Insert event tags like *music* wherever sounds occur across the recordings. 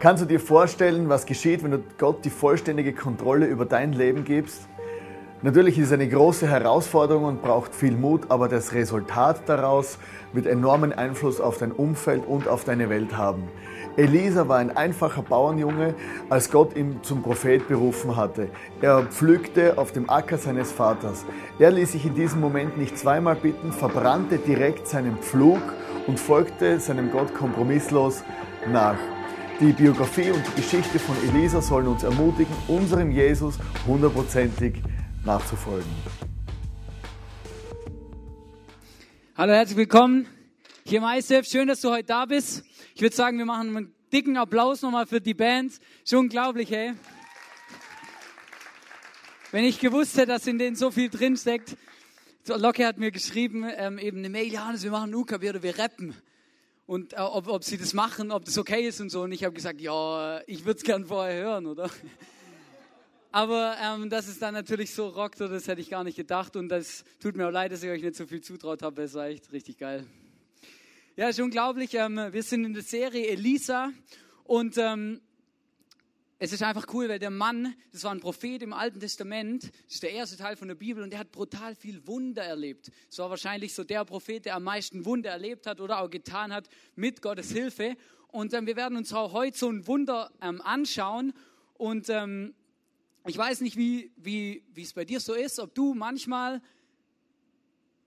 Kannst du dir vorstellen, was geschieht, wenn du Gott die vollständige Kontrolle über dein Leben gibst? Natürlich ist es eine große Herausforderung und braucht viel Mut, aber das Resultat daraus wird enormen Einfluss auf dein Umfeld und auf deine Welt haben. Elisa war ein einfacher Bauernjunge, als Gott ihn zum Prophet berufen hatte. Er pflügte auf dem Acker seines Vaters. Er ließ sich in diesem Moment nicht zweimal bitten, verbrannte direkt seinen Pflug und folgte seinem Gott kompromisslos nach. Die Biografie und die Geschichte von Elisa sollen uns ermutigen, unserem Jesus hundertprozentig nachzufolgen. Hallo, herzlich willkommen hier im ISF. Schön, dass du heute da bist. Ich würde sagen, wir machen einen dicken Applaus nochmal für die Band. Schon unglaublich, hey. Wenn ich gewusst hätte, dass in denen so viel drin steckt. Locke hat mir geschrieben, ähm, eben eine Mail, Johannes, wir machen oder wir rappen. Und äh, ob, ob sie das machen, ob das okay ist und so. Und ich habe gesagt, ja, ich würde es gern vorher hören, oder? *laughs* Aber ähm, dass es dann natürlich so rockt, das hätte ich gar nicht gedacht. Und das tut mir auch leid, dass ich euch nicht so viel zutraut habe. Es war echt richtig geil. Ja, ist unglaublich. Ähm, wir sind in der Serie Elisa und ähm, es ist einfach cool, weil der Mann, das war ein Prophet im Alten Testament, das ist der erste Teil von der Bibel und der hat brutal viel Wunder erlebt. Es war wahrscheinlich so der Prophet, der am meisten Wunder erlebt hat oder auch getan hat mit Gottes Hilfe. Und ähm, wir werden uns auch heute so ein Wunder ähm, anschauen und ähm, ich weiß nicht, wie, wie, es bei dir so ist, ob du manchmal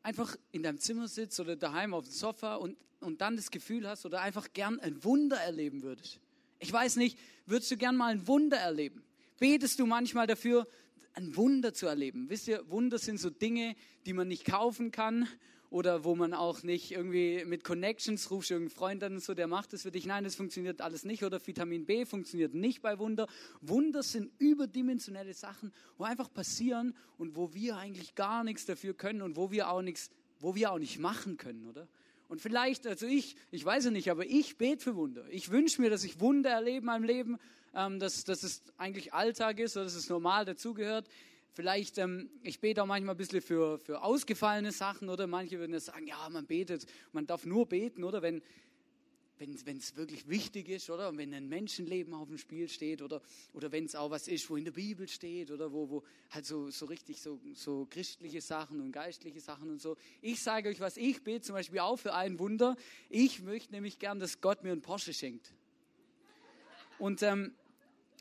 einfach in deinem Zimmer sitzt oder daheim auf dem Sofa und, und dann das Gefühl hast oder einfach gern ein Wunder erleben würdest. Ich weiß nicht, würdest du gern mal ein Wunder erleben? Betest du manchmal dafür, ein Wunder zu erleben? Wisst ihr, Wunder sind so Dinge, die man nicht kaufen kann oder wo man auch nicht irgendwie mit Connections rufst, irgendeinen Freund an und so, der macht das für dich. Nein, das funktioniert alles nicht. Oder Vitamin B funktioniert nicht bei Wunder. Wunder sind überdimensionelle Sachen, wo einfach passieren und wo wir eigentlich gar nichts dafür können und wo wir auch nichts, wo wir auch nicht machen können, oder? Und vielleicht, also ich, ich weiß es nicht, aber ich bete für Wunder. Ich wünsche mir, dass ich Wunder erlebe in meinem Leben, ähm, dass, dass es eigentlich Alltag ist oder dass es normal dazugehört. Vielleicht, ähm, ich bete auch manchmal ein bisschen für, für ausgefallene Sachen, oder manche würden jetzt sagen, ja, man betet, man darf nur beten, oder wenn wenn es wirklich wichtig ist, oder? Und wenn ein Menschenleben auf dem Spiel steht, oder, oder wenn es auch was ist, wo in der Bibel steht, oder wo, wo halt so, so richtig so, so christliche Sachen und geistliche Sachen und so. Ich sage euch was, ich bete zum Beispiel auch für ein Wunder. Ich möchte nämlich gern, dass Gott mir einen Porsche schenkt. Und ähm,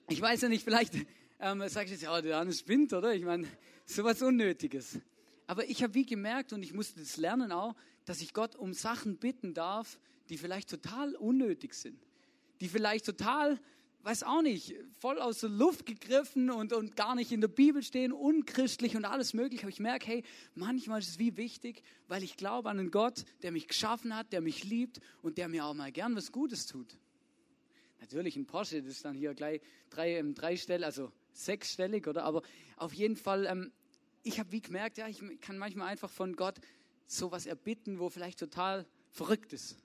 ich weiß ja nicht, vielleicht ähm, sagst du jetzt, ja, der Hannes spinnt, oder? Ich meine, sowas Unnötiges. Aber ich habe wie gemerkt und ich musste das lernen auch, dass ich Gott um Sachen bitten darf, die vielleicht total unnötig sind. Die vielleicht total, weiß auch nicht, voll aus der Luft gegriffen und, und gar nicht in der Bibel stehen, unchristlich und alles mögliche. Aber ich merke, hey, manchmal ist es wie wichtig, weil ich glaube an einen Gott, der mich geschaffen hat, der mich liebt und der mir auch mal gern was Gutes tut. Natürlich ein Porsche, das ist dann hier gleich drei, ähm, drei Stellen, also sechsstellig, oder? Aber auf jeden Fall, ähm, ich habe wie gemerkt, ja, ich kann manchmal einfach von Gott sowas erbitten, wo vielleicht total verrückt ist.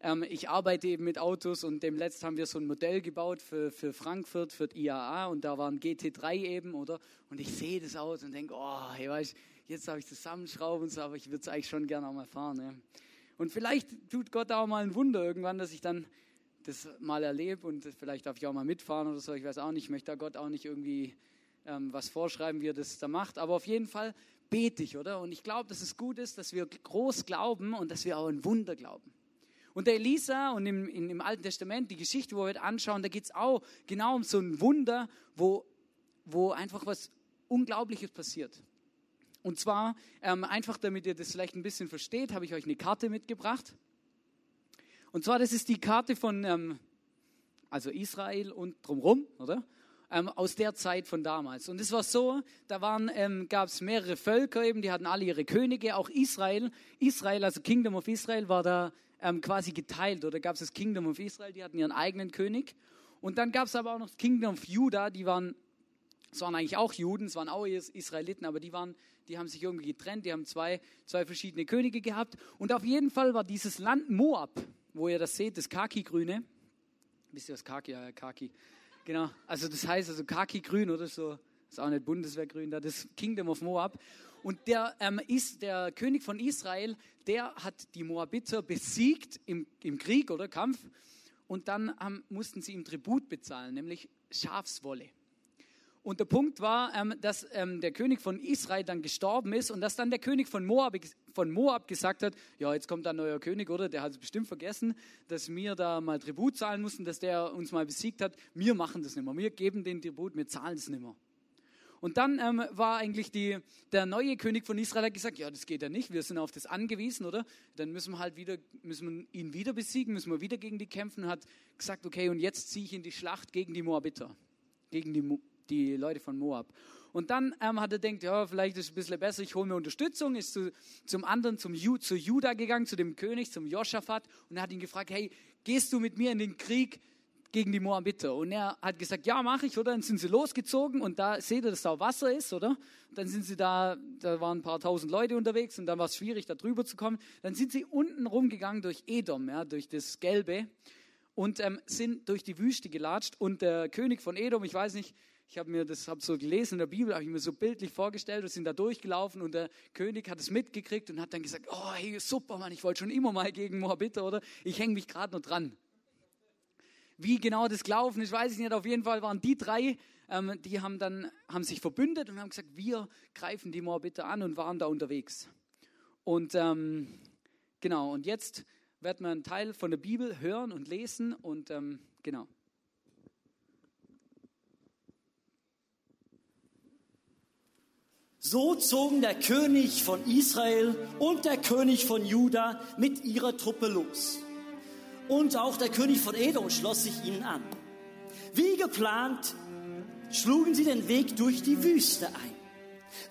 Ähm, ich arbeite eben mit Autos und dem letzten haben wir so ein Modell gebaut für, für Frankfurt, für die IAA und da war ein GT3 eben, oder? Und ich sehe das Auto und denke, oh, hey, weißt, jetzt habe ich zusammenschrauben und so, aber ich würde es eigentlich schon gerne auch mal fahren. Ja. Und vielleicht tut Gott auch mal ein Wunder irgendwann, dass ich dann das mal erlebe und vielleicht darf ich auch mal mitfahren oder so, ich weiß auch nicht, ich möchte da Gott auch nicht irgendwie ähm, was vorschreiben, wie er das da macht, aber auf jeden Fall bete ich, oder? Und ich glaube, dass es gut ist, dass wir groß glauben und dass wir auch ein Wunder glauben. Und der Elisa und im, in, im Alten Testament, die Geschichte, wo wir anschauen, da geht es auch genau um so ein Wunder, wo, wo einfach was Unglaubliches passiert. Und zwar, ähm, einfach damit ihr das vielleicht ein bisschen versteht, habe ich euch eine Karte mitgebracht. Und zwar, das ist die Karte von ähm, also Israel und drumherum, oder? Ähm, aus der Zeit von damals. Und es war so, da ähm, gab es mehrere Völker eben, die hatten alle ihre Könige, auch Israel. Israel, also Kingdom of Israel, war da ähm, quasi geteilt. Oder gab es das Kingdom of Israel, die hatten ihren eigenen König. Und dann gab es aber auch noch das Kingdom of Judah, die waren, es waren eigentlich auch Juden, es waren auch Israeliten, aber die waren, die haben sich irgendwie getrennt, die haben zwei, zwei verschiedene Könige gehabt. Und auf jeden Fall war dieses Land Moab, wo ihr das seht, das Kaki-Grüne. Wisst ihr was Kaki? Ja, Kaki. Genau. Also das heißt also Kaki-Grün oder so. Ist auch nicht Bundeswehrgrün, da das Kingdom of Moab. Und der, ähm, ist, der König von Israel, der hat die Moabiter besiegt im, im Krieg oder Kampf. und dann ähm, mussten sie ihm Tribut bezahlen, nämlich Schafswolle. Und der Punkt war, ähm, dass ähm, der König von Israel dann gestorben ist und dass dann der König von Moab, von Moab gesagt hat, ja, jetzt kommt ein neuer König, oder? Der hat es bestimmt vergessen, dass wir da mal Tribut zahlen mussten, dass der uns mal besiegt hat. Wir machen das nicht mehr. Wir geben den Tribut, wir zahlen es nicht mehr. Und dann ähm, war eigentlich die, der neue König von Israel hat gesagt, ja, das geht ja nicht, wir sind auf das angewiesen, oder? Dann müssen wir halt wieder, müssen wir ihn wieder besiegen, müssen wir wieder gegen die kämpfen. Hat gesagt, okay, und jetzt ziehe ich in die Schlacht gegen die Moabiter, gegen die die Leute von Moab. Und dann ähm, hat er gedacht, ja, vielleicht ist es ein bisschen besser, ich hole mir Unterstützung, ist zu, zum anderen, zum Ju, zu Juda gegangen, zu dem König, zum Joschafat und er hat ihn gefragt, hey, gehst du mit mir in den Krieg gegen die Moabiter? Und er hat gesagt, ja, mache ich, oder? Dann sind sie losgezogen und da seht ihr, dass da Wasser ist, oder? Dann sind sie da, da waren ein paar tausend Leute unterwegs und dann war es schwierig, da drüber zu kommen. Dann sind sie unten rumgegangen durch Edom, ja, durch das Gelbe und ähm, sind durch die Wüste gelatscht und der König von Edom, ich weiß nicht, ich habe mir das hab so gelesen in der Bibel, habe ich mir so bildlich vorgestellt, wir sind da durchgelaufen und der König hat es mitgekriegt und hat dann gesagt, oh hey, super Mann, ich wollte schon immer mal gegen Moabiter, oder? Ich hänge mich gerade noch dran. Wie genau das gelaufen ist, weiß ich nicht. Auf jeden Fall waren die drei, ähm, die haben dann haben sich verbündet und haben gesagt, wir greifen die Moabiter an und waren da unterwegs. Und ähm, genau, und jetzt werden wir einen Teil von der Bibel hören und lesen und ähm, genau. So zogen der König von Israel und der König von Juda mit ihrer Truppe los. Und auch der König von Edom schloss sich ihnen an. Wie geplant schlugen sie den Weg durch die Wüste ein.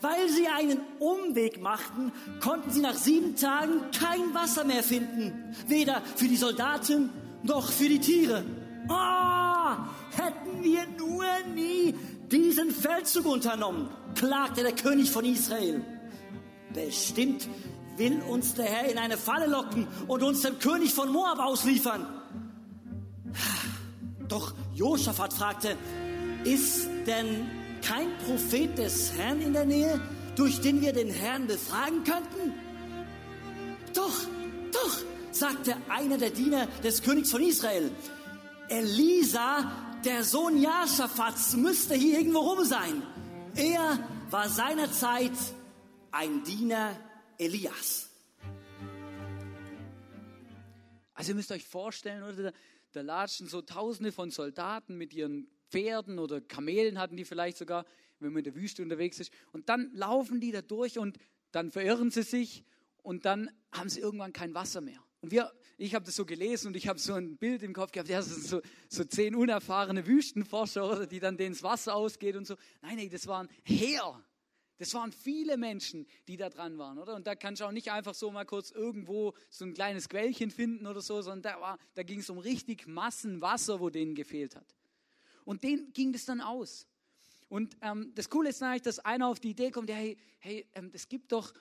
Weil sie einen Umweg machten, konnten sie nach sieben Tagen kein Wasser mehr finden, weder für die Soldaten noch für die Tiere. Oh, hätten wir nur nie diesen Feldzug unternommen, klagte der König von Israel. Bestimmt will uns der Herr in eine Falle locken und uns dem König von Moab ausliefern. Doch Josaphat fragte, ist denn kein Prophet des Herrn in der Nähe, durch den wir den Herrn befragen könnten? Doch, doch, sagte einer der Diener des Königs von Israel. Elisa, der Sohn Jaschaphats, müsste hier irgendwo rum sein. Er war seinerzeit ein Diener Elias. Also ihr müsst euch vorstellen, oder da, latschen so Tausende von Soldaten mit ihren Pferden oder Kamelen hatten die vielleicht sogar, wenn man in der Wüste unterwegs ist. Und dann laufen die da durch und dann verirren sie sich und dann haben sie irgendwann kein Wasser mehr. Und wir, ich habe das so gelesen und ich habe so ein Bild im Kopf gehabt, ja, das sind so, so zehn unerfahrene Wüstenforscher, oder, die dann denen das Wasser ausgeht und so. Nein, nein, das waren Heer. Das waren viele Menschen, die da dran waren, oder? Und da kannst du auch nicht einfach so mal kurz irgendwo so ein kleines Quellchen finden oder so, sondern da, war, da ging es um richtig Massen Wasser, wo denen gefehlt hat. Und denen ging das dann aus. Und ähm, das Coole ist eigentlich, dass einer auf die Idee kommt, hey, hey, ähm, das gibt doch,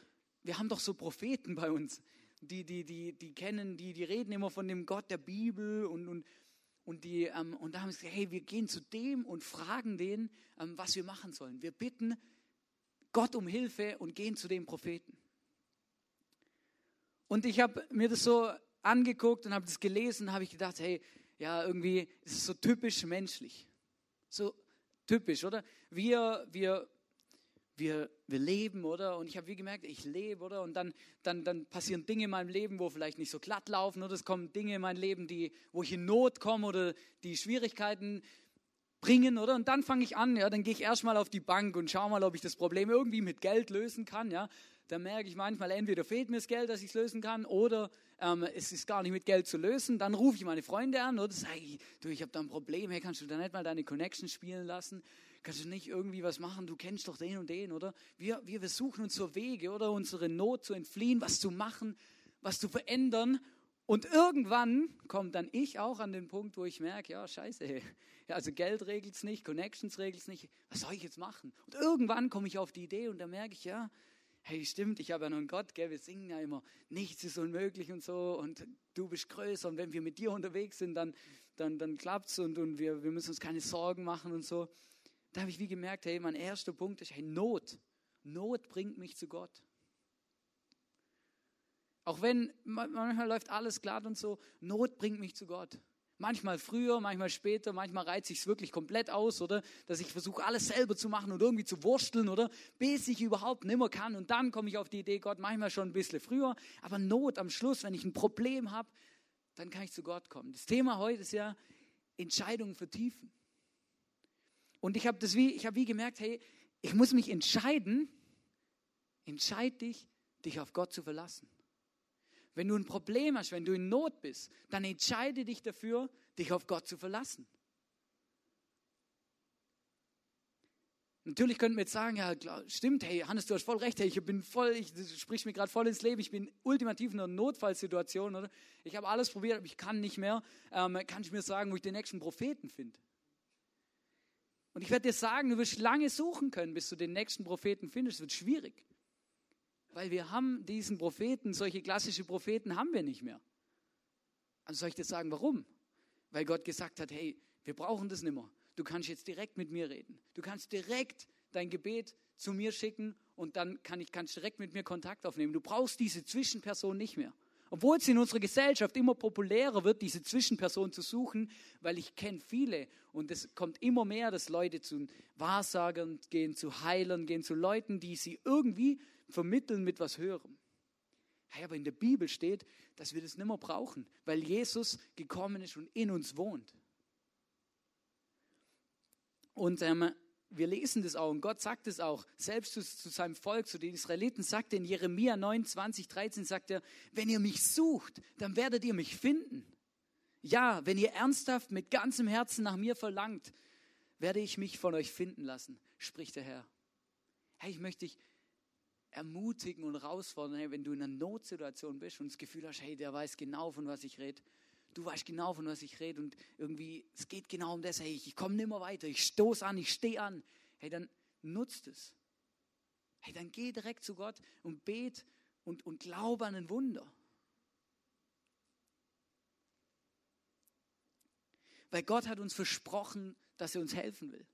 wir haben doch so Propheten bei uns die, die, die, die kennen, die, die reden immer von dem Gott der Bibel und, und, und, die, ähm, und da haben sie gesagt, hey, wir gehen zu dem und fragen den, ähm, was wir machen sollen. Wir bitten Gott um Hilfe und gehen zu dem Propheten. Und ich habe mir das so angeguckt und habe das gelesen, habe ich gedacht, hey, ja, irgendwie ist es so typisch menschlich. So typisch, oder? Wir, wir wir, wir leben, oder? Und ich habe wie gemerkt, ich lebe, oder? Und dann, dann, dann passieren Dinge in meinem Leben, wo vielleicht nicht so glatt laufen, oder es kommen Dinge in mein Leben, die, wo ich in Not komme oder die Schwierigkeiten bringen, oder? Und dann fange ich an, ja, dann gehe ich erstmal auf die Bank und schaue mal, ob ich das Problem irgendwie mit Geld lösen kann, ja. Da merke ich manchmal, entweder fehlt mir das Geld, dass ich es lösen kann, oder ähm, es ist gar nicht mit Geld zu lösen. Dann rufe ich meine Freunde an oder sage du, ich habe da ein Problem, hey, kannst du da nicht mal deine Connection spielen lassen? Kannst du nicht irgendwie was machen? Du kennst doch den und den, oder? Wir, wir versuchen uns so Wege, oder? Unsere Not zu entfliehen, was zu machen, was zu verändern. Und irgendwann kommt dann ich auch an den Punkt, wo ich merke, ja, scheiße, also Geld regelt es nicht, Connections regelt es nicht, was soll ich jetzt machen? Und irgendwann komme ich auf die Idee und da merke ich, ja, hey, stimmt, ich habe ja noch einen Gott, gell, wir singen ja immer, nichts ist unmöglich und so und du bist größer und wenn wir mit dir unterwegs sind, dann, dann, dann klappt es und, und wir, wir müssen uns keine Sorgen machen und so da habe ich wie gemerkt, hey, mein erster Punkt ist, hey, Not. Not bringt mich zu Gott. Auch wenn manchmal läuft alles glatt und so, Not bringt mich zu Gott. Manchmal früher, manchmal später, manchmal reizt sich es wirklich komplett aus, oder? Dass ich versuche, alles selber zu machen und irgendwie zu wursteln, oder? Bis ich überhaupt nimmer kann. Und dann komme ich auf die Idee, Gott, manchmal schon ein bisschen früher. Aber Not am Schluss, wenn ich ein Problem habe, dann kann ich zu Gott kommen. Das Thema heute ist ja Entscheidungen vertiefen. Und ich habe das wie, ich habe wie gemerkt, hey, ich muss mich entscheiden, entscheid dich, dich auf Gott zu verlassen. Wenn du ein Problem hast, wenn du in Not bist, dann entscheide dich dafür, dich auf Gott zu verlassen. Natürlich könnten wir jetzt sagen, ja, stimmt, hey, Hannes, du hast voll recht, hey, ich bin voll, ich sprich mir gerade voll ins Leben, ich bin ultimativ in einer Notfallsituation, oder? Ich habe alles probiert, aber ich kann nicht mehr. Ähm, kann ich mir sagen, wo ich den nächsten Propheten finde? Und ich werde dir sagen, du wirst lange suchen können, bis du den nächsten Propheten findest. Es wird schwierig. Weil wir haben diesen Propheten, solche klassische Propheten haben wir nicht mehr. Also soll ich dir sagen, warum? Weil Gott gesagt hat, hey, wir brauchen das nicht mehr. Du kannst jetzt direkt mit mir reden. Du kannst direkt dein Gebet zu mir schicken und dann kann ich kannst direkt mit mir Kontakt aufnehmen. Du brauchst diese Zwischenperson nicht mehr. Obwohl es in unserer Gesellschaft immer populärer wird, diese Zwischenperson zu suchen, weil ich kenne viele und es kommt immer mehr, dass Leute zu Wahrsagern gehen, zu Heilern gehen, zu Leuten, die sie irgendwie vermitteln mit was Höherem. Hey, aber in der Bibel steht, dass wir das nicht mehr brauchen, weil Jesus gekommen ist und in uns wohnt. Und ähm, wir lesen das auch und Gott sagt es auch, selbst zu, zu, seinem Volk, zu den Israeliten, sagt er in Jeremia 29, 13, sagt er, wenn ihr mich sucht, dann werdet ihr mich finden. Ja, wenn ihr ernsthaft mit ganzem Herzen nach mir verlangt, werde ich mich von euch finden lassen, spricht der Herr. Hey, ich möchte dich ermutigen und herausfordern, hey, wenn du in einer Notsituation bist und das Gefühl hast, hey, der weiß genau, von was ich rede, du weißt genau, von was ich rede und irgendwie, es geht genau um das, hey, ich komme nicht mehr weiter, ich stoße an, ich stehe an, hey, dann nutzt es. Hey, dann geh direkt zu Gott und bet und, und glaube an ein Wunder. Weil Gott hat uns versprochen, dass er uns helfen will.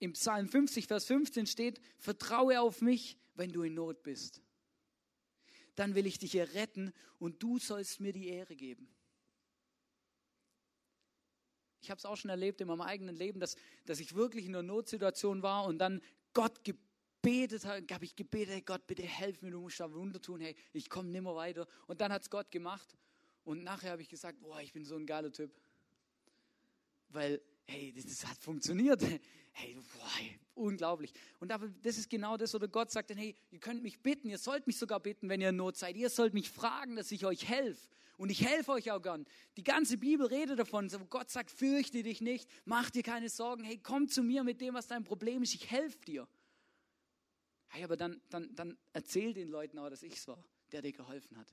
Im Psalm 50, Vers 15 steht, vertraue auf mich, wenn du in Not bist. Dann will ich dich erretten und du sollst mir die Ehre geben. Ich habe es auch schon erlebt in meinem eigenen Leben, dass, dass ich wirklich in einer Notsituation war und dann Gott gebetet habe, habe ich gebetet, hey Gott, bitte helf mir, du musst da Wunder tun, hey, ich komme nimmer weiter. Und dann hat es Gott gemacht und nachher habe ich gesagt, boah, ich bin so ein geiler Typ. Weil hey, das hat funktioniert. *laughs* Hey, boah, unglaublich. Und das ist genau das, oder Gott sagt dann, hey, ihr könnt mich bitten, ihr sollt mich sogar bitten, wenn ihr in Not seid. Ihr sollt mich fragen, dass ich euch helfe. Und ich helfe euch auch gern. Die ganze Bibel redet davon. Gott sagt, fürchte dich nicht, mach dir keine Sorgen. Hey, komm zu mir mit dem, was dein Problem ist. Ich helfe dir. Hey, aber dann, dann, dann erzähl den Leuten auch, dass ich es war, der dir geholfen hat.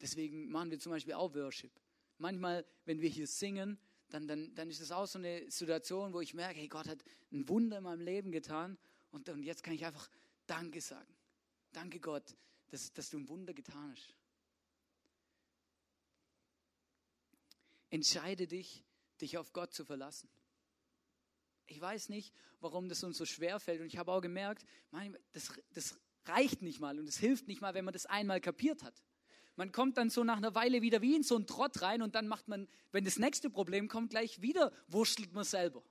Deswegen machen wir zum Beispiel auch Worship. Manchmal, wenn wir hier singen, dann, dann, dann ist es auch so eine Situation, wo ich merke, hey, Gott hat ein Wunder in meinem Leben getan und, und jetzt kann ich einfach Danke sagen. Danke Gott, dass, dass du ein Wunder getan hast. Entscheide dich, dich auf Gott zu verlassen. Ich weiß nicht, warum das uns so schwer fällt. Und ich habe auch gemerkt, das, das reicht nicht mal und es hilft nicht mal, wenn man das einmal kapiert hat. Man kommt dann so nach einer Weile wieder wie in so einen Trott rein und dann macht man, wenn das nächste Problem kommt, gleich wieder wurschtelt man selber.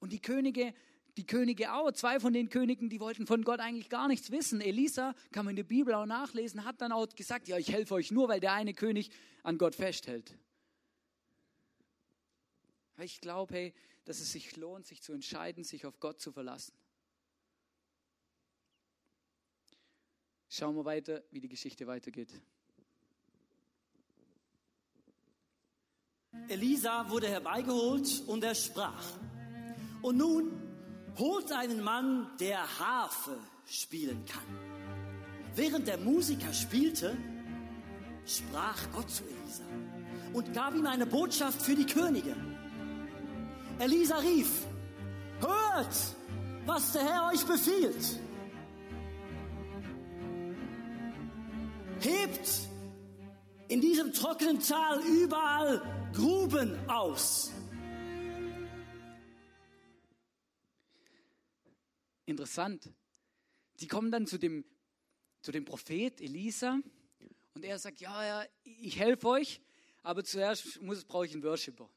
Und die Könige, die Könige auch, zwei von den Königen, die wollten von Gott eigentlich gar nichts wissen. Elisa, kann man in der Bibel auch nachlesen, hat dann auch gesagt, ja, ich helfe euch nur, weil der eine König an Gott festhält. Ich glaube, hey, dass es sich lohnt, sich zu entscheiden, sich auf Gott zu verlassen. Schauen wir weiter, wie die Geschichte weitergeht. Elisa wurde herbeigeholt und er sprach. Und nun holt einen Mann, der Harfe spielen kann. Während der Musiker spielte, sprach Gott zu Elisa und gab ihm eine Botschaft für die Könige. Elisa rief, hört, was der Herr euch befiehlt. Hebt in diesem trockenen Tal überall Gruben aus. Interessant. Die kommen dann zu dem, zu dem Prophet Elisa Und er sagt, ja, ja, ich helfe euch, aber zuerst muss, brauche ich einen Worshipper.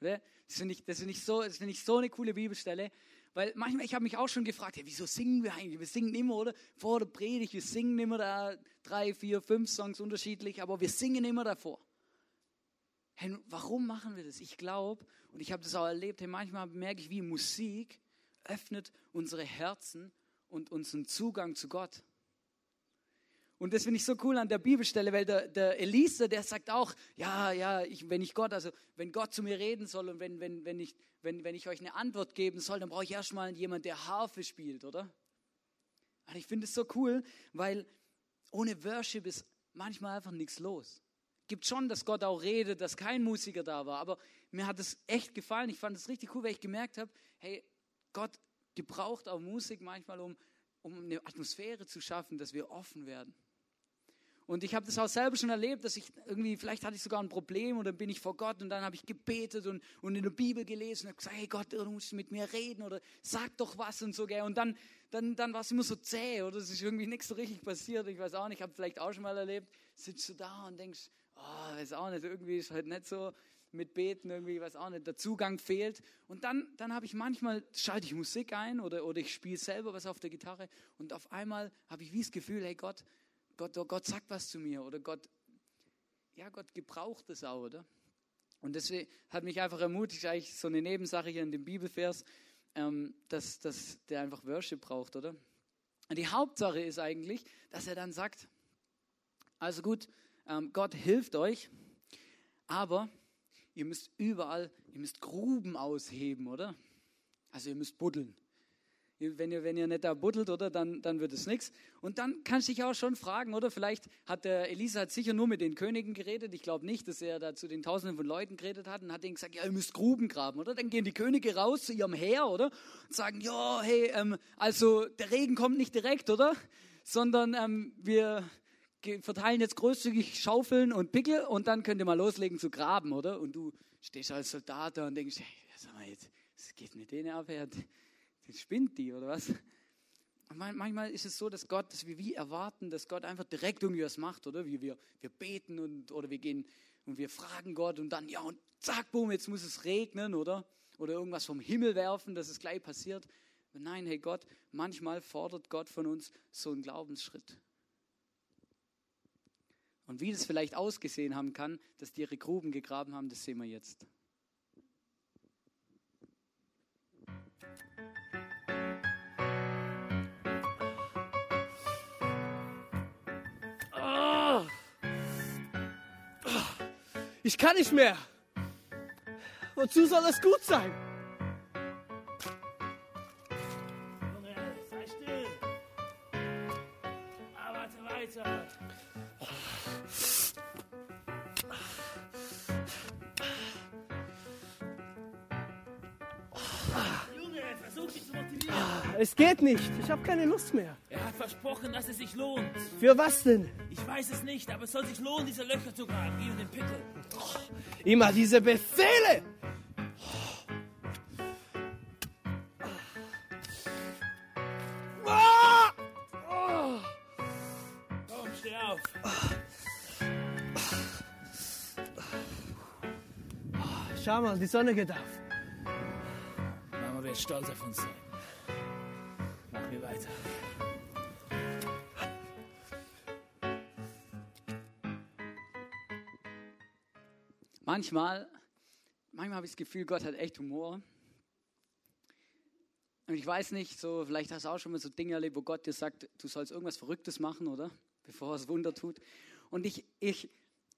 Das finde ich, find ich, so, find ich so eine coole Bibelstelle, weil manchmal, ich habe mich auch schon gefragt, hey, wieso singen wir eigentlich? Wir singen immer, oder? Vor der Predigt, wir singen immer da drei, vier, fünf Songs unterschiedlich, aber wir singen immer davor. Hey, warum machen wir das? Ich glaube, und ich habe das auch erlebt, hey, manchmal merke ich, wie Musik öffnet unsere Herzen und unseren Zugang zu Gott. Und das finde ich so cool an der Bibelstelle, weil der, der Elisa, der sagt auch, ja, ja, ich, wenn ich Gott, also wenn Gott zu mir reden soll und wenn, wenn, wenn, ich, wenn, wenn ich euch eine Antwort geben soll, dann brauche ich erstmal jemanden, der Harfe spielt, oder? Und ich finde es so cool, weil ohne Worship ist manchmal einfach nichts los. Gibt schon, dass Gott auch redet, dass kein Musiker da war, aber mir hat es echt gefallen. Ich fand es richtig cool, weil ich gemerkt habe, hey, Gott gebraucht auch Musik manchmal, um, um eine Atmosphäre zu schaffen, dass wir offen werden. Und ich habe das auch selber schon erlebt, dass ich irgendwie, vielleicht hatte ich sogar ein Problem und dann bin ich vor Gott und dann habe ich gebetet und, und in der Bibel gelesen und gesagt, hey Gott, du musst mit mir reden oder sag doch was und so. Gell. Und dann, dann, dann war es immer so zäh oder es ist irgendwie nichts so richtig passiert. Ich weiß auch nicht, ich habe vielleicht auch schon mal erlebt, sitzt du da und denkst, oh, weiß auch nicht, irgendwie ist halt nicht so mit Beten irgendwie, weiß auch nicht, der Zugang fehlt. Und dann, dann habe ich manchmal, schalte ich Musik ein oder, oder ich spiele selber was auf der Gitarre und auf einmal habe ich wie das Gefühl, hey Gott, Gott, oh Gott sagt was zu mir oder Gott, ja, Gott gebraucht es auch, oder? Und deswegen hat mich einfach ermutigt, eigentlich so eine Nebensache hier in dem Bibelvers, ähm, dass, dass der einfach Worship braucht, oder? Und die Hauptsache ist eigentlich, dass er dann sagt, also gut, ähm, Gott hilft euch, aber ihr müsst überall, ihr müsst Gruben ausheben, oder? Also ihr müsst buddeln wenn ihr, wenn ihr nicht da buddelt, oder, dann, dann wird es nichts. Und dann kannst du dich auch schon fragen, oder? Vielleicht hat der Elisa hat sicher nur mit den Königen geredet. Ich glaube nicht, dass er da zu den Tausenden von Leuten geredet hat und hat denen gesagt, ja, ihr müsst Gruben graben, oder? Dann gehen die Könige raus zu ihrem Heer, oder? Und sagen, ja, hey, ähm, also der Regen kommt nicht direkt, oder? Sondern ähm, wir verteilen jetzt großzügig Schaufeln und Pickel und dann könnt ihr mal loslegen zu graben, oder? Und du stehst als Soldat da und denkst, hey, sag mal jetzt, was geht mit denen ab? Spinnt die oder was? manchmal ist es so, dass Gott, dass wir wie erwarten, dass Gott einfach direkt irgendwie was macht, oder? Wie wir, wir beten und, oder wir gehen und wir fragen Gott und dann, ja, und zack, boom, jetzt muss es regnen, oder? Oder irgendwas vom Himmel werfen, dass es gleich passiert. Nein, hey Gott, manchmal fordert Gott von uns so einen Glaubensschritt. Und wie das vielleicht ausgesehen haben kann, dass die ihre Gruben gegraben haben, das sehen wir jetzt. Ich kann nicht mehr. Wozu soll das gut sein? Junge, sei still. Arbeite weiter. Junge, versuch dich zu motivieren. Es geht nicht. Ich habe keine Lust mehr. Er versprochen, dass es sich lohnt. Für was denn? Ich weiß es nicht, aber es soll sich lohnen, diese Löcher zu graben, wie in den Pickel. Immer diese Befehle. Komm, steh auf. Schau mal, die Sonne geht auf. Mama wird stolz auf uns sein. Machen wir weiter. Manchmal, manchmal habe ich das Gefühl, Gott hat echt Humor. Und ich weiß nicht, so, vielleicht hast du auch schon mal so Dinge erlebt, wo Gott dir sagt, du sollst irgendwas Verrücktes machen, oder? Bevor er das Wunder tut. Und ich, ich,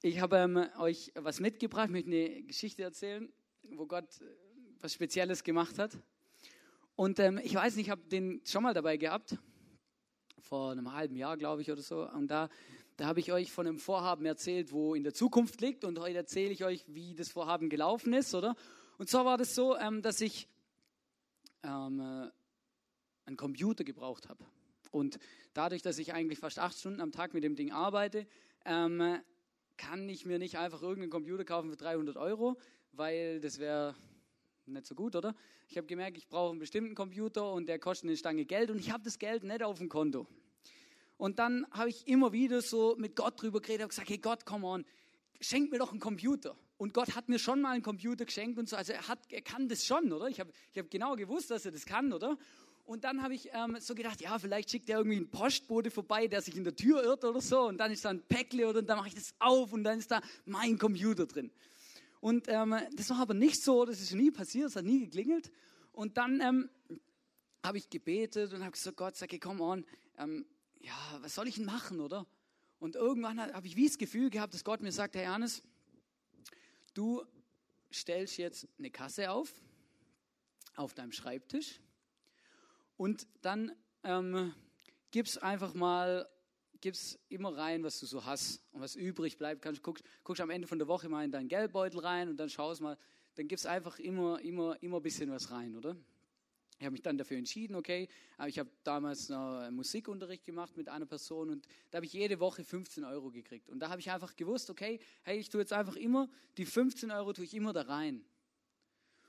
ich habe ähm, euch was mitgebracht, möchte eine Geschichte erzählen, wo Gott äh, was Spezielles gemacht hat. Und ähm, ich weiß nicht, ich habe den schon mal dabei gehabt, vor einem halben Jahr, glaube ich, oder so. Und da da habe ich euch von einem Vorhaben erzählt, wo in der Zukunft liegt und heute erzähle ich euch, wie das Vorhaben gelaufen ist, oder? Und zwar war das so, ähm, dass ich ähm, äh, einen Computer gebraucht habe. Und dadurch, dass ich eigentlich fast acht Stunden am Tag mit dem Ding arbeite, ähm, kann ich mir nicht einfach irgendeinen Computer kaufen für 300 Euro, weil das wäre nicht so gut, oder? Ich habe gemerkt, ich brauche einen bestimmten Computer und der kostet eine Stange Geld und ich habe das Geld nicht auf dem Konto. Und dann habe ich immer wieder so mit Gott drüber geredet und gesagt, hey Gott, come on, schenk mir doch einen Computer. Und Gott hat mir schon mal einen Computer geschenkt und so. Also er, hat, er kann das schon, oder? Ich habe ich hab genau gewusst, dass er das kann, oder? Und dann habe ich ähm, so gedacht, ja, vielleicht schickt er irgendwie einen Postbote vorbei, der sich in der Tür irrt oder so. Und dann ist da ein Päckle oder und dann mache ich das auf und dann ist da mein Computer drin. Und ähm, das war aber nicht so, das ist nie passiert, es hat nie geklingelt. Und dann ähm, habe ich gebetet und habe gesagt, Gott, sag, komm on, ähm, ja, was soll ich denn machen, oder? Und irgendwann habe ich wie das Gefühl gehabt, dass Gott mir sagt, Herr Janis, du stellst jetzt eine Kasse auf, auf deinem Schreibtisch und dann ähm, gib's einfach mal, gib's immer rein, was du so hast und was übrig bleibt. Kannst, guckst, guckst am Ende von der Woche mal in deinen Geldbeutel rein und dann schaust mal, dann gib's einfach immer, immer, immer ein bisschen was rein, oder? Ich habe mich dann dafür entschieden, okay, ich habe damals noch Musikunterricht gemacht mit einer Person und da habe ich jede Woche 15 Euro gekriegt. Und da habe ich einfach gewusst, okay, hey, ich tue jetzt einfach immer, die 15 Euro tue ich immer da rein.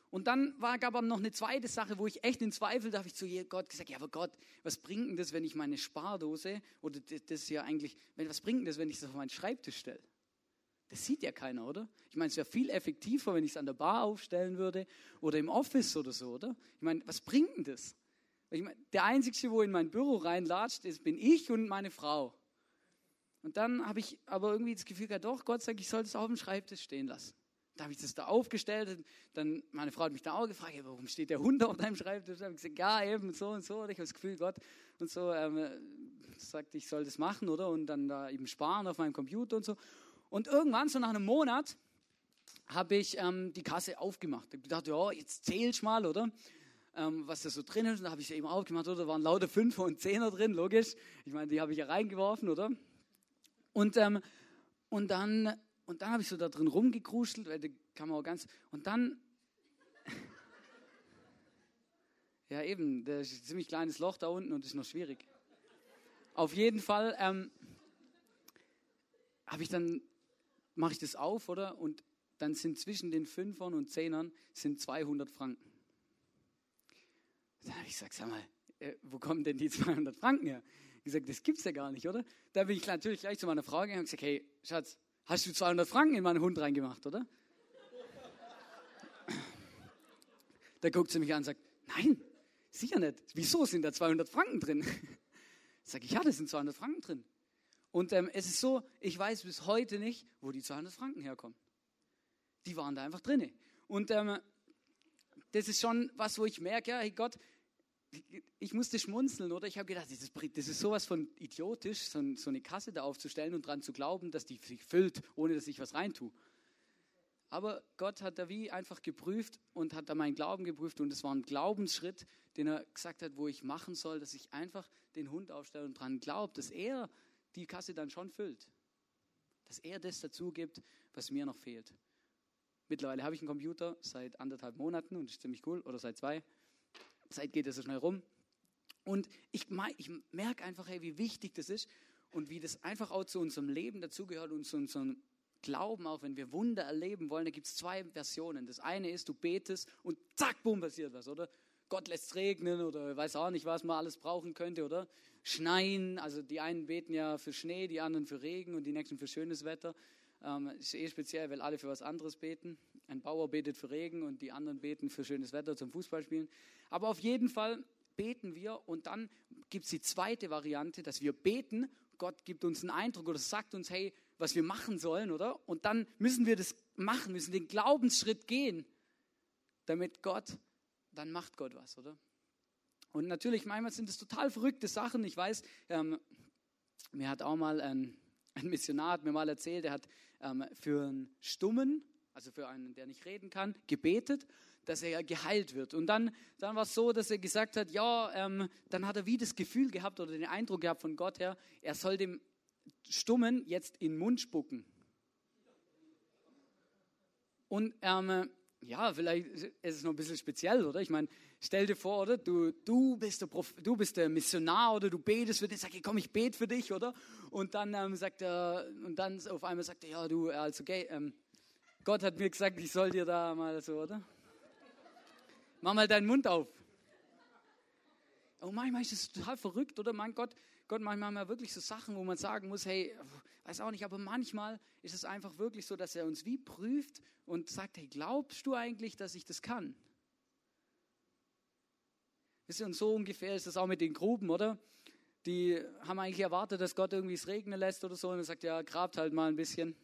Und dann war aber noch eine zweite Sache, wo ich echt in Zweifel, da habe ich zu Gott gesagt, ja, aber Gott, was bringt denn das, wenn ich meine Spardose, oder das ist ja eigentlich, was bringt denn das, wenn ich das auf meinen Schreibtisch stelle? Das sieht ja keiner, oder? Ich meine, es wäre viel effektiver, wenn ich es an der Bar aufstellen würde oder im Office oder so, oder? Ich meine, was bringt denn das? Ich meine, der Einzige, wo in mein Büro reinlatscht, ist, bin ich und meine Frau. Und dann habe ich aber irgendwie das Gefühl gehabt, doch, Gott sagt, ich soll das auf dem Schreibtisch stehen lassen. Da habe ich das da aufgestellt. Dann, meine Frau hat mich da auch gefragt, warum steht der Hund auf deinem Schreibtisch? Da habe ich gesagt, ja, eben so und so. Und ich habe das Gefühl, Gott und so ähm, sagt, ich soll das machen, oder? Und dann da eben sparen auf meinem Computer und so. Und irgendwann, so nach einem Monat, habe ich ähm, die Kasse aufgemacht. Ich dachte, ja, jetzt zählst mal, oder? Ähm, was da so drin ist. Und da habe ich sie eben aufgemacht, oder? Da waren lauter Fünfer und Zehner drin, logisch. Ich meine, die habe ich ja reingeworfen, oder? Und, ähm, und dann und dann habe ich so da drin rumgekruschelt, weil da kann auch ganz. Und dann. *laughs* ja, eben, da ist ein ziemlich kleines Loch da unten und ist noch schwierig. Auf jeden Fall ähm, habe ich dann, mache ich das auf, oder? Und dann sind zwischen den Fünfern und Zehnern sind 200 Franken. Dann habe ich gesagt, sag mal, äh, wo kommen denn die *laughs* 200 Franken her? Ich gesagt, das gibt's ja gar nicht, oder? Da bin ich natürlich gleich zu meiner Frau gegangen und gesagt, hey, Schatz, Hast du 200 Franken in meinen Hund reingemacht, oder? Da guckt sie mich an und sagt, nein, sicher nicht. Wieso sind da 200 Franken drin? *laughs* Sag ich, ja, da sind 200 Franken drin. Und ähm, es ist so, ich weiß bis heute nicht, wo die 200 Franken herkommen. Die waren da einfach drin. Und ähm, das ist schon was, wo ich merke, ja, hey Gott, ich musste schmunzeln, oder? Ich habe gedacht, das ist, das ist sowas von idiotisch, so, so, eine Kasse da aufzustellen und dran zu glauben, dass die sich füllt, ohne dass ich was reintue. Aber Gott hat da wie einfach geprüft und hat da meinen Glauben geprüft und es war ein Glaubensschritt, den er gesagt hat, wo ich machen soll, dass ich einfach den Hund aufstelle und dran glaube, dass er die Kasse dann schon füllt. Dass er das dazu gibt, was mir noch fehlt. Mittlerweile habe ich einen Computer seit anderthalb Monaten und ist ziemlich cool, oder seit zwei. Zeit geht ja so schnell rum. Und ich, ich merke einfach, hey, wie wichtig das ist und wie das einfach auch zu unserem Leben dazugehört und zu unserem Glauben, auch wenn wir Wunder erleben wollen. Da gibt es zwei Versionen. Das eine ist, du betest und zack, boom, passiert was, oder? Gott lässt regnen oder weiß auch nicht, was man alles brauchen könnte, oder? Schneien, also die einen beten ja für Schnee, die anderen für Regen und die nächsten für schönes Wetter. Ähm, ist eh speziell, weil alle für was anderes beten. Ein Bauer betet für Regen und die anderen beten für schönes Wetter zum Fußballspielen. Aber auf jeden Fall beten wir und dann gibt es die zweite Variante, dass wir beten. Gott gibt uns einen Eindruck oder sagt uns, hey, was wir machen sollen, oder? Und dann müssen wir das machen, müssen den Glaubensschritt gehen, damit Gott, dann macht Gott was, oder? Und natürlich, manchmal sind es total verrückte Sachen. Ich weiß, ähm, mir hat auch mal ein *laughs* ein Missionar hat mir mal erzählt, er hat ähm, für einen Stummen, also für einen, der nicht reden kann, gebetet, dass er geheilt wird. Und dann, dann war es so, dass er gesagt hat, ja, ähm, dann hat er wie das Gefühl gehabt oder den Eindruck gehabt von Gott her, er soll dem Stummen jetzt in den Mund spucken. Und ähm, ja, vielleicht ist es noch ein bisschen speziell, oder? Ich meine, stell dir vor, oder? Du, du, bist, der Prof, du bist der Missionar oder du betest für dich, sag komm, ich bete für dich, oder? Und dann ähm, sagt er, und dann auf einmal sagt er, ja, du, also, okay, ähm, Gott hat mir gesagt, ich soll dir da mal so, oder? Mach mal deinen Mund auf. Oh manchmal ist das total verrückt, oder? Mein Gott, Gott, manchmal haben wir wirklich so Sachen, wo man sagen muss, hey, weiß auch nicht, aber manchmal ist es einfach wirklich so, dass er uns wie prüft und sagt, hey, glaubst du eigentlich, dass ich das kann? Wisst ihr, und so ungefähr ist das auch mit den Gruben, oder? Die haben eigentlich erwartet, dass Gott irgendwie es regnen lässt oder so und er sagt, ja, grabt halt mal ein bisschen.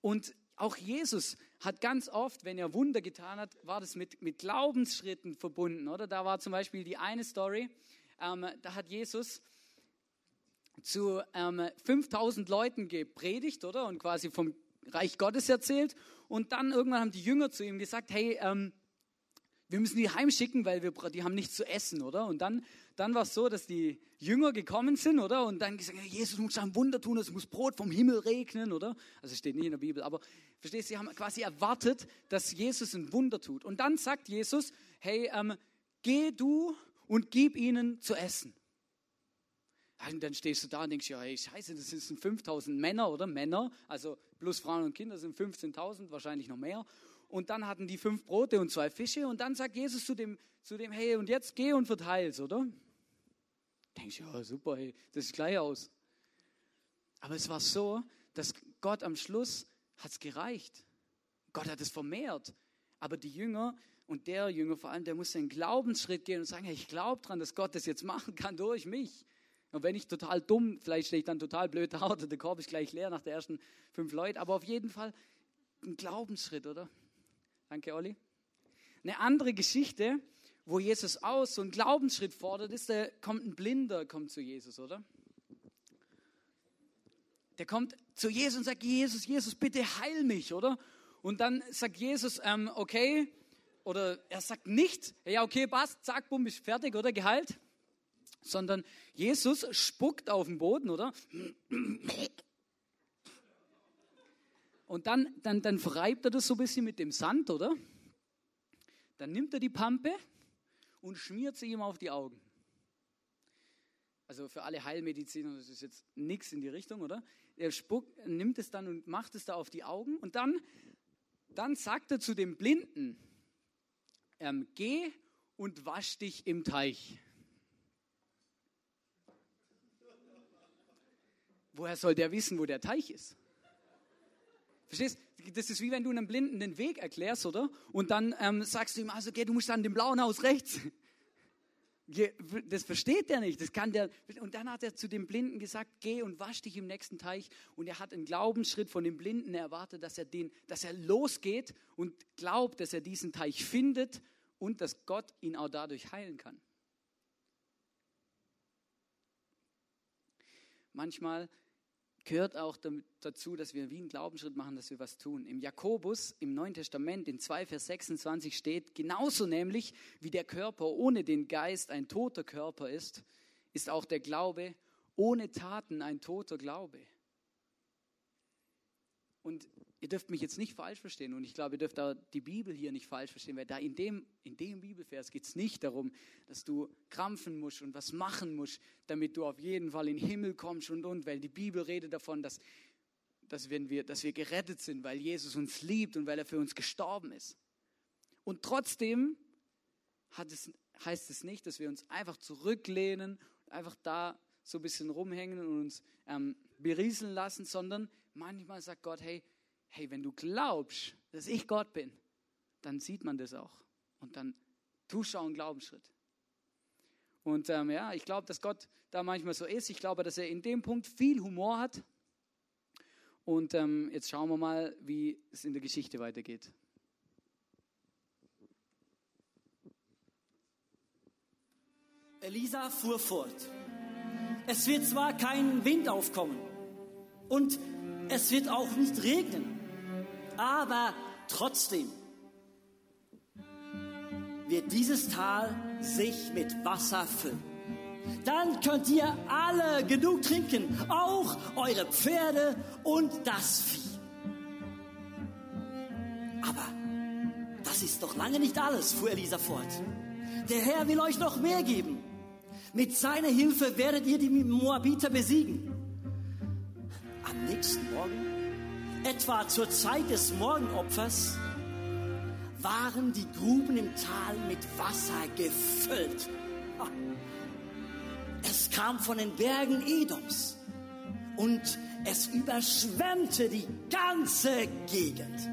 Und auch Jesus hat ganz oft, wenn er Wunder getan hat, war das mit, mit Glaubensschritten verbunden, oder? Da war zum Beispiel die eine Story, ähm, da hat Jesus zu ähm, 5000 Leuten gepredigt, oder? Und quasi vom Reich Gottes erzählt. Und dann irgendwann haben die Jünger zu ihm gesagt, hey, ähm, wir müssen die heimschicken, weil wir, die haben nichts zu essen, oder? Und dann, dann war es so, dass die Jünger gekommen sind, oder? Und dann gesagt, Jesus muss ein Wunder tun, es muss Brot vom Himmel regnen, oder? Also steht nicht in der Bibel, aber verstehst du, sie haben quasi erwartet, dass Jesus ein Wunder tut. Und dann sagt Jesus, hey, ähm, geh du und gib ihnen zu essen. Und dann stehst du da und denkst, ja, hey, scheiße, das sind 5000 Männer, oder? Männer, also plus Frauen und Kinder sind 15.000, wahrscheinlich noch mehr. Und dann hatten die fünf Brote und zwei Fische. Und dann sagt Jesus zu dem, zu dem hey, und jetzt geh und verteil's, oder? Denkst du, ja, super, hey, das sieht gleich aus. Aber es war so, dass Gott am Schluss hat's gereicht. Gott hat es vermehrt. Aber die Jünger und der Jünger vor allem, der musste einen Glaubensschritt gehen und sagen, hey, ich glaube dran, dass Gott das jetzt machen kann durch mich. Und wenn ich total dumm, vielleicht stehe ich dann total blöd da *laughs* oder der Korb ist gleich leer nach der ersten fünf Leuten, aber auf jeden Fall ein Glaubensschritt, oder? Danke, Olli. Eine andere Geschichte, wo Jesus aus so einen Glaubensschritt fordert, ist, da kommt ein Blinder, kommt zu Jesus, oder? Der kommt zu Jesus und sagt, Jesus, Jesus, bitte heil mich, oder? Und dann sagt Jesus, ähm, okay, oder er sagt nicht, ja, okay, passt, zack, bumm, ist fertig, oder, geheilt. Sondern Jesus spuckt auf den Boden, oder? Und dann, dann, dann verreibt er das so ein bisschen mit dem Sand, oder? Dann nimmt er die Pampe und schmiert sie ihm auf die Augen. Also für alle Heilmediziner, das ist jetzt nichts in die Richtung, oder? Er spuckt, nimmt es dann und macht es da auf die Augen und dann, dann sagt er zu dem Blinden, ähm, geh und wasch dich im Teich. Woher soll der wissen, wo der Teich ist? Verstehst? Das ist wie wenn du einem Blinden den Weg erklärst, oder? Und dann ähm, sagst du ihm, also geh, du musst an dem blauen Haus rechts. *laughs* Das versteht der nicht. Das kann der. Und dann hat er zu dem Blinden gesagt: Geh und wasch dich im nächsten Teich. Und er hat einen Glaubensschritt von dem Blinden erwartet, dass er den, dass er losgeht und glaubt, dass er diesen Teich findet und dass Gott ihn auch dadurch heilen kann. Manchmal gehört auch dazu, dass wir wie einen Glaubensschritt machen, dass wir was tun. Im Jakobus, im Neuen Testament, in 2 Vers 26 steht, genauso nämlich wie der Körper ohne den Geist ein toter Körper ist, ist auch der Glaube ohne Taten ein toter Glaube. Und ihr dürft mich jetzt nicht falsch verstehen und ich glaube, ihr dürft auch die Bibel hier nicht falsch verstehen, weil da in dem, in dem Bibelvers geht es nicht darum, dass du krampfen musst und was machen musst, damit du auf jeden Fall in den Himmel kommst und und, weil die Bibel redet davon, dass, dass, wenn wir, dass wir gerettet sind, weil Jesus uns liebt und weil er für uns gestorben ist. Und trotzdem es, heißt es nicht, dass wir uns einfach zurücklehnen einfach da so ein bisschen rumhängen und uns ähm, berieseln lassen, sondern manchmal sagt Gott, hey, hey, wenn du glaubst, dass ich Gott bin, dann sieht man das auch. Und dann tust du auch einen Glaubensschritt. Und ähm, ja, ich glaube, dass Gott da manchmal so ist. Ich glaube, dass er in dem Punkt viel Humor hat. Und ähm, jetzt schauen wir mal, wie es in der Geschichte weitergeht. Elisa fuhr fort. Es wird zwar kein Wind aufkommen und es wird auch nicht regnen, aber trotzdem wird dieses Tal sich mit Wasser füllen. Dann könnt ihr alle genug trinken, auch eure Pferde und das Vieh. Aber das ist doch lange nicht alles, fuhr Elisa fort. Der Herr will euch noch mehr geben. Mit seiner Hilfe werdet ihr die Moabiter besiegen. Am nächsten Morgen Etwa zur Zeit des Morgenopfers waren die Gruben im Tal mit Wasser gefüllt. Es kam von den Bergen Edoms und es überschwemmte die ganze Gegend.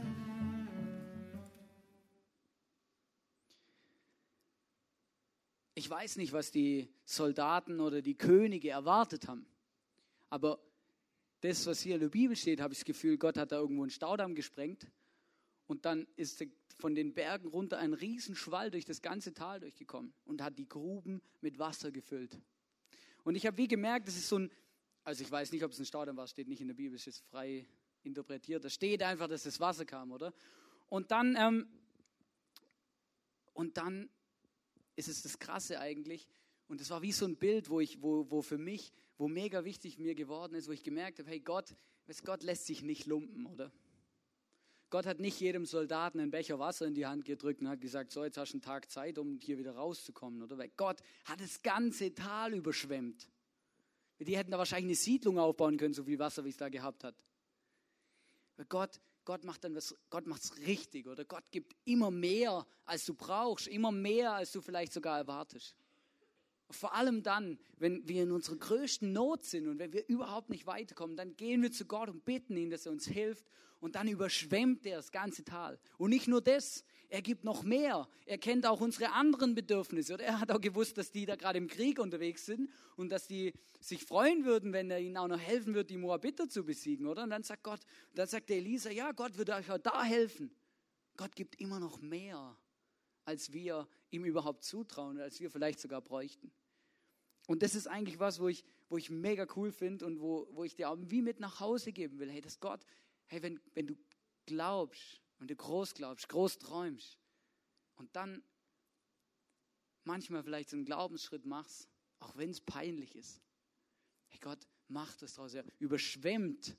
Ich weiß nicht, was die Soldaten oder die Könige erwartet haben. Aber das, was hier in der Bibel steht, habe ich das Gefühl, Gott hat da irgendwo einen Staudamm gesprengt. Und dann ist von den Bergen runter ein Riesenschwall durch das ganze Tal durchgekommen und hat die Gruben mit Wasser gefüllt. Und ich habe wie gemerkt, das ist so ein, also ich weiß nicht, ob es ein Staudamm war, steht nicht in der Bibel, es ist frei interpretiert. Da steht einfach, dass das Wasser kam, oder? Und dann, ähm, und dann ist es das Krasse eigentlich. Und das war wie so ein Bild, wo ich, wo, wo für mich, wo mega wichtig mir geworden ist, wo ich gemerkt habe, hey Gott, Gott lässt sich nicht lumpen, oder? Gott hat nicht jedem Soldaten einen Becher Wasser in die Hand gedrückt und hat gesagt, so jetzt hast du einen Tag Zeit, um hier wieder rauszukommen, oder? Weil Gott hat das ganze Tal überschwemmt. Die hätten da wahrscheinlich eine Siedlung aufbauen können, so viel Wasser, wie es da gehabt hat. Weil Gott, Gott macht dann was, Gott macht's richtig, oder? Gott gibt immer mehr, als du brauchst, immer mehr, als du vielleicht sogar erwartest. Vor allem dann, wenn wir in unserer größten Not sind und wenn wir überhaupt nicht weiterkommen, dann gehen wir zu Gott und bitten ihn, dass er uns hilft und dann überschwemmt er das ganze Tal. Und nicht nur das, er gibt noch mehr. Er kennt auch unsere anderen Bedürfnisse. Oder er hat auch gewusst, dass die da gerade im Krieg unterwegs sind und dass die sich freuen würden, wenn er ihnen auch noch helfen wird, die Moabiter zu besiegen, oder? Und dann sagt Gott, dann sagt der Elisa, ja, Gott wird euch auch da helfen. Gott gibt immer noch mehr, als wir ihm überhaupt zutrauen, als wir vielleicht sogar bräuchten. Und das ist eigentlich was, wo ich, wo ich mega cool finde und wo, wo ich dir auch wie mit nach Hause geben will. Hey, dass Gott, hey, wenn, wenn du glaubst und du groß glaubst, groß träumst und dann manchmal vielleicht so einen Glaubensschritt machst, auch wenn es peinlich ist. Hey Gott, mach das draus. Er überschwemmt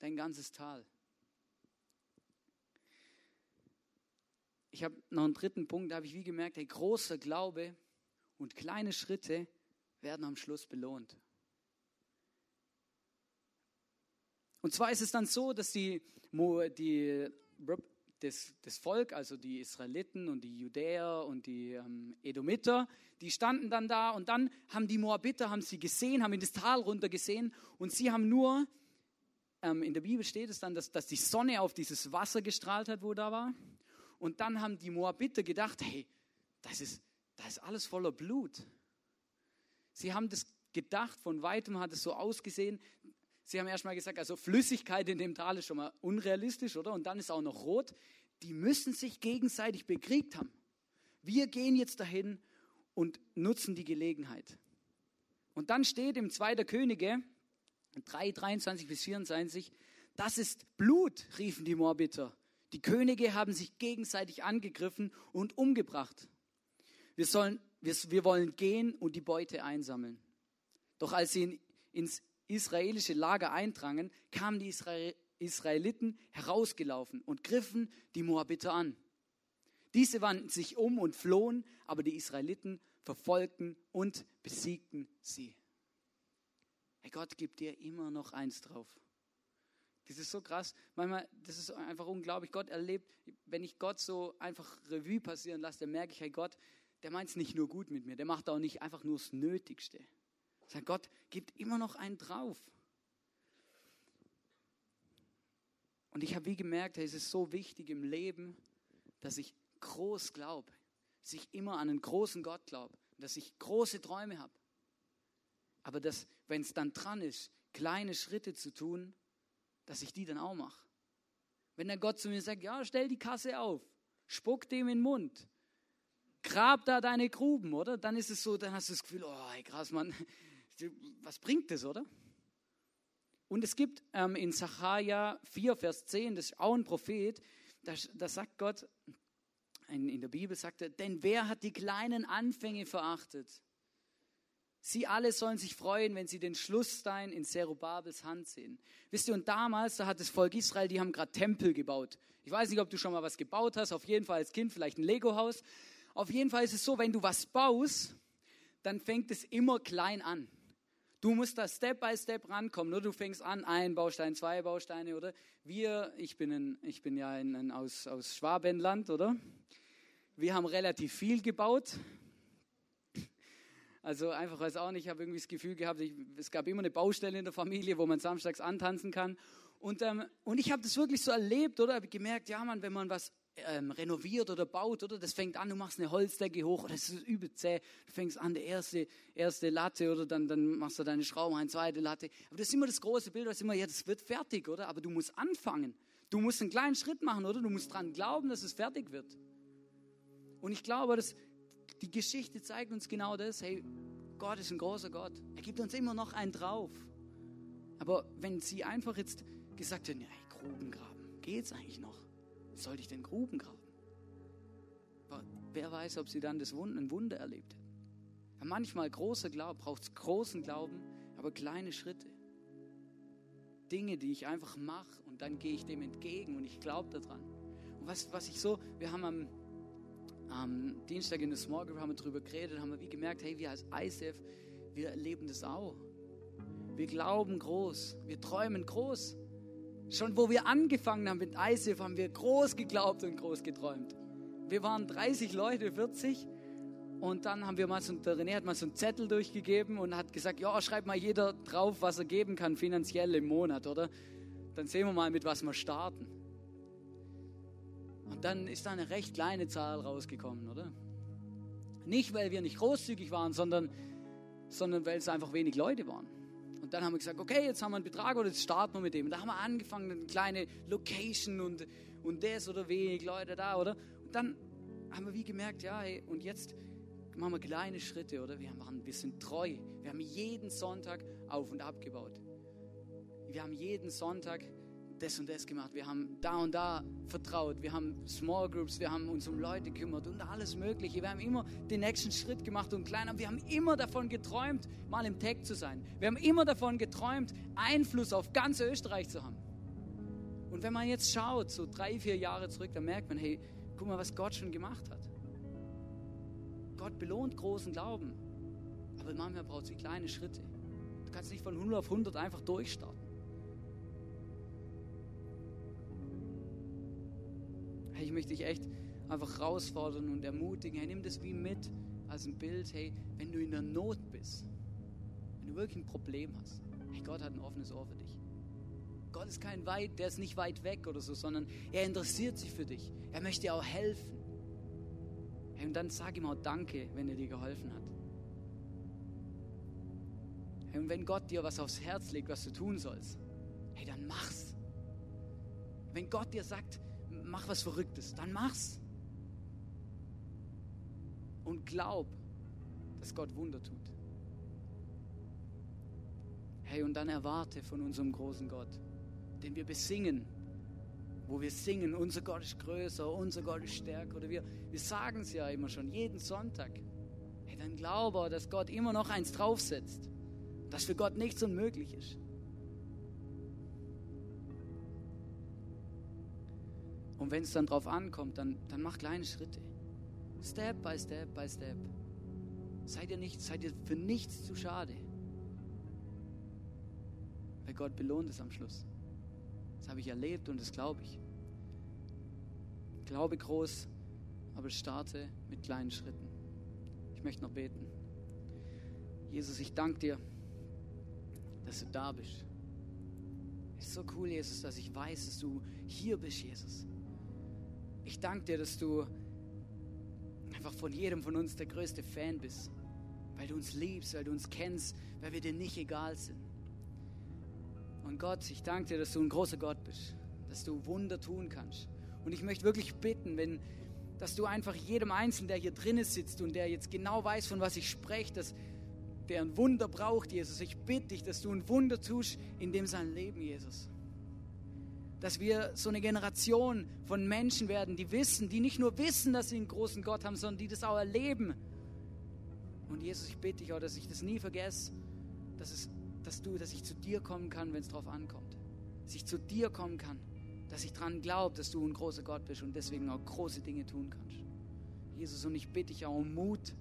dein ganzes Tal. Ich habe noch einen dritten Punkt, da habe ich wie gemerkt, hey, großer Glaube und kleine Schritte werden am Schluss belohnt. Und zwar ist es dann so, dass die, die, das, das Volk, also die Israeliten und die Judäer und die ähm, Edomiter, die standen dann da und dann haben die Moabiter, haben sie gesehen, haben in das Tal runter gesehen und sie haben nur, ähm, in der Bibel steht es dann, dass, dass die Sonne auf dieses Wasser gestrahlt hat, wo da war. Und dann haben die Moabiter gedacht, hey, das ist, das ist alles voller Blut. Sie haben das gedacht, von weitem hat es so ausgesehen. Sie haben erstmal gesagt, also Flüssigkeit in dem Tal ist schon mal unrealistisch, oder? Und dann ist auch noch rot. Die müssen sich gegenseitig bekriegt haben. Wir gehen jetzt dahin und nutzen die Gelegenheit. Und dann steht im 2. Könige 3, 23 bis 24, das ist Blut, riefen die Moabiter. Die Könige haben sich gegenseitig angegriffen und umgebracht. Wir sollen wir, wir wollen gehen und die Beute einsammeln. Doch als sie in, ins israelische Lager eindrangen, kamen die Israel, Israeliten herausgelaufen und griffen die Moabiter an. Diese wandten sich um und flohen, aber die Israeliten verfolgten und besiegten sie. Hey, Gott gibt dir immer noch eins drauf. Das ist so krass. Manchmal, das ist einfach unglaublich. Gott erlebt, wenn ich Gott so einfach Revue passieren lasse, dann merke ich, hey Gott, der meint es nicht nur gut mit mir, der macht auch nicht einfach nur das Nötigste. Sagt Gott, gibt immer noch einen drauf. Und ich habe wie gemerkt, es ist so wichtig im Leben, dass ich groß glaube, dass ich immer an einen großen Gott glaube, dass ich große Träume habe. Aber dass, wenn es dann dran ist, kleine Schritte zu tun, dass ich die dann auch mache. Wenn der Gott zu mir sagt, ja, stell die Kasse auf, spuck dem in den Mund, grab da deine Gruben, oder? Dann ist es so, dann hast du das Gefühl, oh, hey, krass, Mann, *laughs* was bringt das, oder? Und es gibt ähm, in Sacharja 4, Vers 10, das ist auch ein Prophet, da, da sagt Gott, in, in der Bibel sagt er, denn wer hat die kleinen Anfänge verachtet? Sie alle sollen sich freuen, wenn sie den Schlussstein in Zerubabels Hand sehen. Wisst ihr, und damals, da hat das Volk Israel, die haben gerade Tempel gebaut. Ich weiß nicht, ob du schon mal was gebaut hast, auf jeden Fall als Kind, vielleicht ein Lego-Haus. Auf jeden Fall ist es so, wenn du was baust, dann fängt es immer klein an. Du musst da Step by Step rankommen. Oder du fängst an, ein Baustein, zwei Bausteine, oder? Wir, ich bin, ein, ich bin ja ein, ein aus, aus Schwabenland, oder? Wir haben relativ viel gebaut. Also einfach, weiß auch nicht, ich habe irgendwie das Gefühl gehabt, ich, es gab immer eine Baustelle in der Familie, wo man samstags antanzen kann. Und, ähm, und ich habe das wirklich so erlebt, oder? Habe gemerkt, ja, man, wenn man was ähm, renoviert oder baut, oder? Das fängt an, du machst eine Holzdecke hoch, das ist übel zäh. Du fängst an, die erste, erste Latte, oder dann, dann machst du deine Schrauben rein, zweite Latte. Aber das ist immer das große Bild, was immer, ja, das wird fertig, oder? Aber du musst anfangen. Du musst einen kleinen Schritt machen, oder? Du musst dran glauben, dass es fertig wird. Und ich glaube, dass die Geschichte zeigt uns genau das. Hey, Gott ist ein großer Gott. Er gibt uns immer noch einen drauf. Aber wenn sie einfach jetzt gesagt hätten, hey, Gruben graben, geht's eigentlich noch? Sollte ich denn Gruben graben? Wer weiß, ob sie dann das Wunder, ein Wunder erlebt hätten. Manchmal großer Glauben, braucht es großen Glauben, aber kleine Schritte. Dinge, die ich einfach mache und dann gehe ich dem entgegen und ich glaube daran. Und was, was ich so, wir haben am, am Dienstag in der Small Group haben wir darüber geredet, haben wir wie gemerkt, hey, wir als ICF, wir erleben das auch. Wir glauben groß, wir träumen groß. Schon wo wir angefangen haben mit ISIF, haben wir groß geglaubt und groß geträumt. Wir waren 30 Leute, 40. Und dann haben wir mal so, der René hat mal so einen Zettel durchgegeben und hat gesagt, ja, schreibt mal jeder drauf, was er geben kann finanziell im Monat, oder? Dann sehen wir mal, mit was wir starten. Und dann ist da eine recht kleine Zahl rausgekommen, oder? Nicht, weil wir nicht großzügig waren, sondern, sondern weil es einfach wenig Leute waren. Und dann haben wir gesagt, okay, jetzt haben wir einen Betrag oder jetzt starten wir mit dem. Und da haben wir angefangen, eine kleine Location und, und das oder wenig Leute da, oder? Und dann haben wir wie gemerkt, ja, hey, und jetzt machen wir kleine Schritte, oder? Wir, machen, wir sind treu. Wir haben jeden Sonntag auf und abgebaut. Wir haben jeden Sonntag das und das gemacht. Wir haben da und da vertraut. Wir haben Small Groups, wir haben uns um Leute gekümmert und alles Mögliche. Wir haben immer den nächsten Schritt gemacht und kleiner. Wir haben immer davon geträumt, mal im Tech zu sein. Wir haben immer davon geträumt, Einfluss auf ganz Österreich zu haben. Und wenn man jetzt schaut, so drei, vier Jahre zurück, dann merkt man, hey, guck mal, was Gott schon gemacht hat. Gott belohnt großen Glauben. Aber manchmal braucht es kleine Schritte. Du kannst nicht von 100 auf 100 einfach durchstarten. Hey, ich möchte dich echt einfach herausfordern und ermutigen. Hey, nimm das wie mit als ein Bild. Hey, wenn du in der Not bist, wenn du wirklich ein Problem hast, hey, Gott hat ein offenes Ohr für dich. Gott ist kein weit, der ist nicht weit weg oder so, sondern er interessiert sich für dich. Er möchte dir auch helfen. Hey, und dann sag ihm auch Danke, wenn er dir geholfen hat. Hey, und wenn Gott dir was aufs Herz legt, was du tun sollst, hey, dann mach's. Wenn Gott dir sagt, mach was Verrücktes, dann mach's. Und glaub, dass Gott Wunder tut. Hey, und dann erwarte von unserem großen Gott, den wir besingen, wo wir singen, unser Gott ist größer, unser Gott ist stärker. Oder wir, wir sagen es ja immer schon, jeden Sonntag. Hey, dann glaube, dass Gott immer noch eins draufsetzt, dass für Gott nichts unmöglich ist. Und wenn es dann drauf ankommt, dann, dann mach kleine Schritte. Step by step by step. Seid ihr, nicht, seid ihr für nichts zu schade. Weil Gott belohnt es am Schluss. Das habe ich erlebt und das glaube ich. Glaube groß, aber starte mit kleinen Schritten. Ich möchte noch beten. Jesus, ich danke dir, dass du da bist. Es ist so cool, Jesus, dass ich weiß, dass du hier bist, Jesus. Ich danke dir, dass du einfach von jedem von uns der größte Fan bist, weil du uns liebst, weil du uns kennst, weil wir dir nicht egal sind. Und Gott, ich danke dir, dass du ein großer Gott bist, dass du Wunder tun kannst. Und ich möchte wirklich bitten, wenn, dass du einfach jedem Einzelnen, der hier drinnen sitzt und der jetzt genau weiß, von was ich spreche, dass der ein Wunder braucht, Jesus. Ich bitte dich, dass du ein Wunder tust in dem sein Leben, Jesus dass wir so eine Generation von Menschen werden, die wissen, die nicht nur wissen, dass sie einen großen Gott haben, sondern die das auch erleben. Und Jesus, ich bitte dich auch, dass ich das nie vergesse, dass, es, dass, du, dass ich zu dir kommen kann, wenn es drauf ankommt. Dass ich zu dir kommen kann, dass ich daran glaube, dass du ein großer Gott bist und deswegen auch große Dinge tun kannst. Jesus, und ich bitte dich auch um Mut,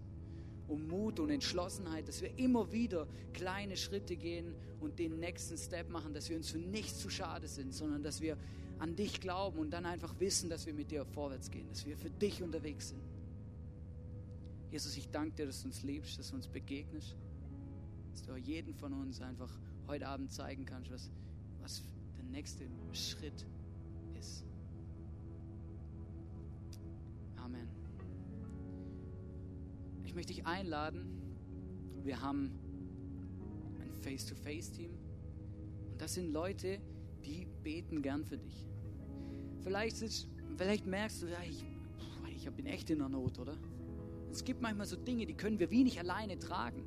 um Mut und Entschlossenheit, dass wir immer wieder kleine Schritte gehen und den nächsten Step machen, dass wir uns für nichts zu schade sind, sondern dass wir an dich glauben und dann einfach wissen, dass wir mit dir vorwärts gehen, dass wir für dich unterwegs sind. Jesus, ich danke dir, dass du uns liebst, dass du uns begegnest, dass du jeden von uns einfach heute Abend zeigen kannst, was, was der nächste Schritt ist. Amen. Ich möchte dich einladen. Wir haben Face-to-Face-Team. Und das sind Leute, die beten gern für dich. Vielleicht, sitzt, vielleicht merkst du, ja, ich, ich bin echt in der Not, oder? Es gibt manchmal so Dinge, die können wir wie nicht alleine tragen.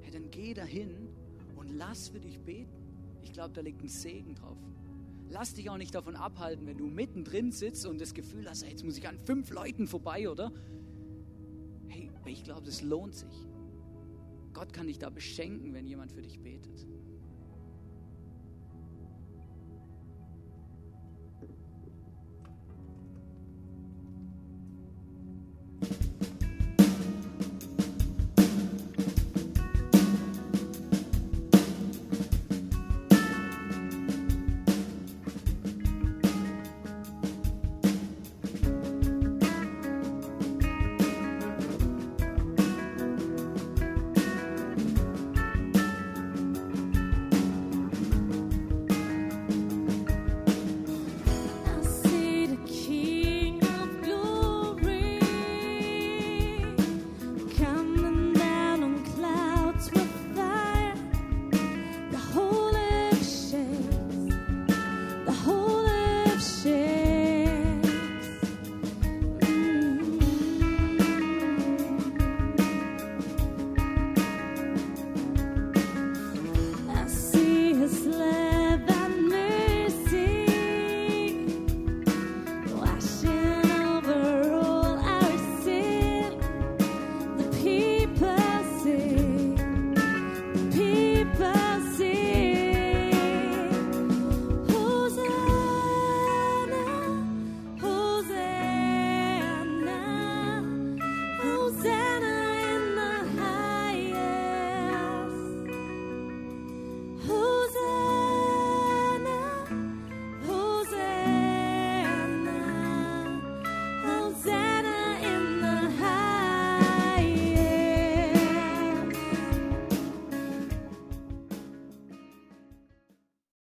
Hey, dann geh dahin und lass für dich beten. Ich glaube, da liegt ein Segen drauf. Lass dich auch nicht davon abhalten, wenn du mittendrin sitzt und das Gefühl hast, hey, jetzt muss ich an fünf Leuten vorbei, oder? Hey, ich glaube, das lohnt sich. Gott kann dich da beschenken, wenn jemand für dich betet.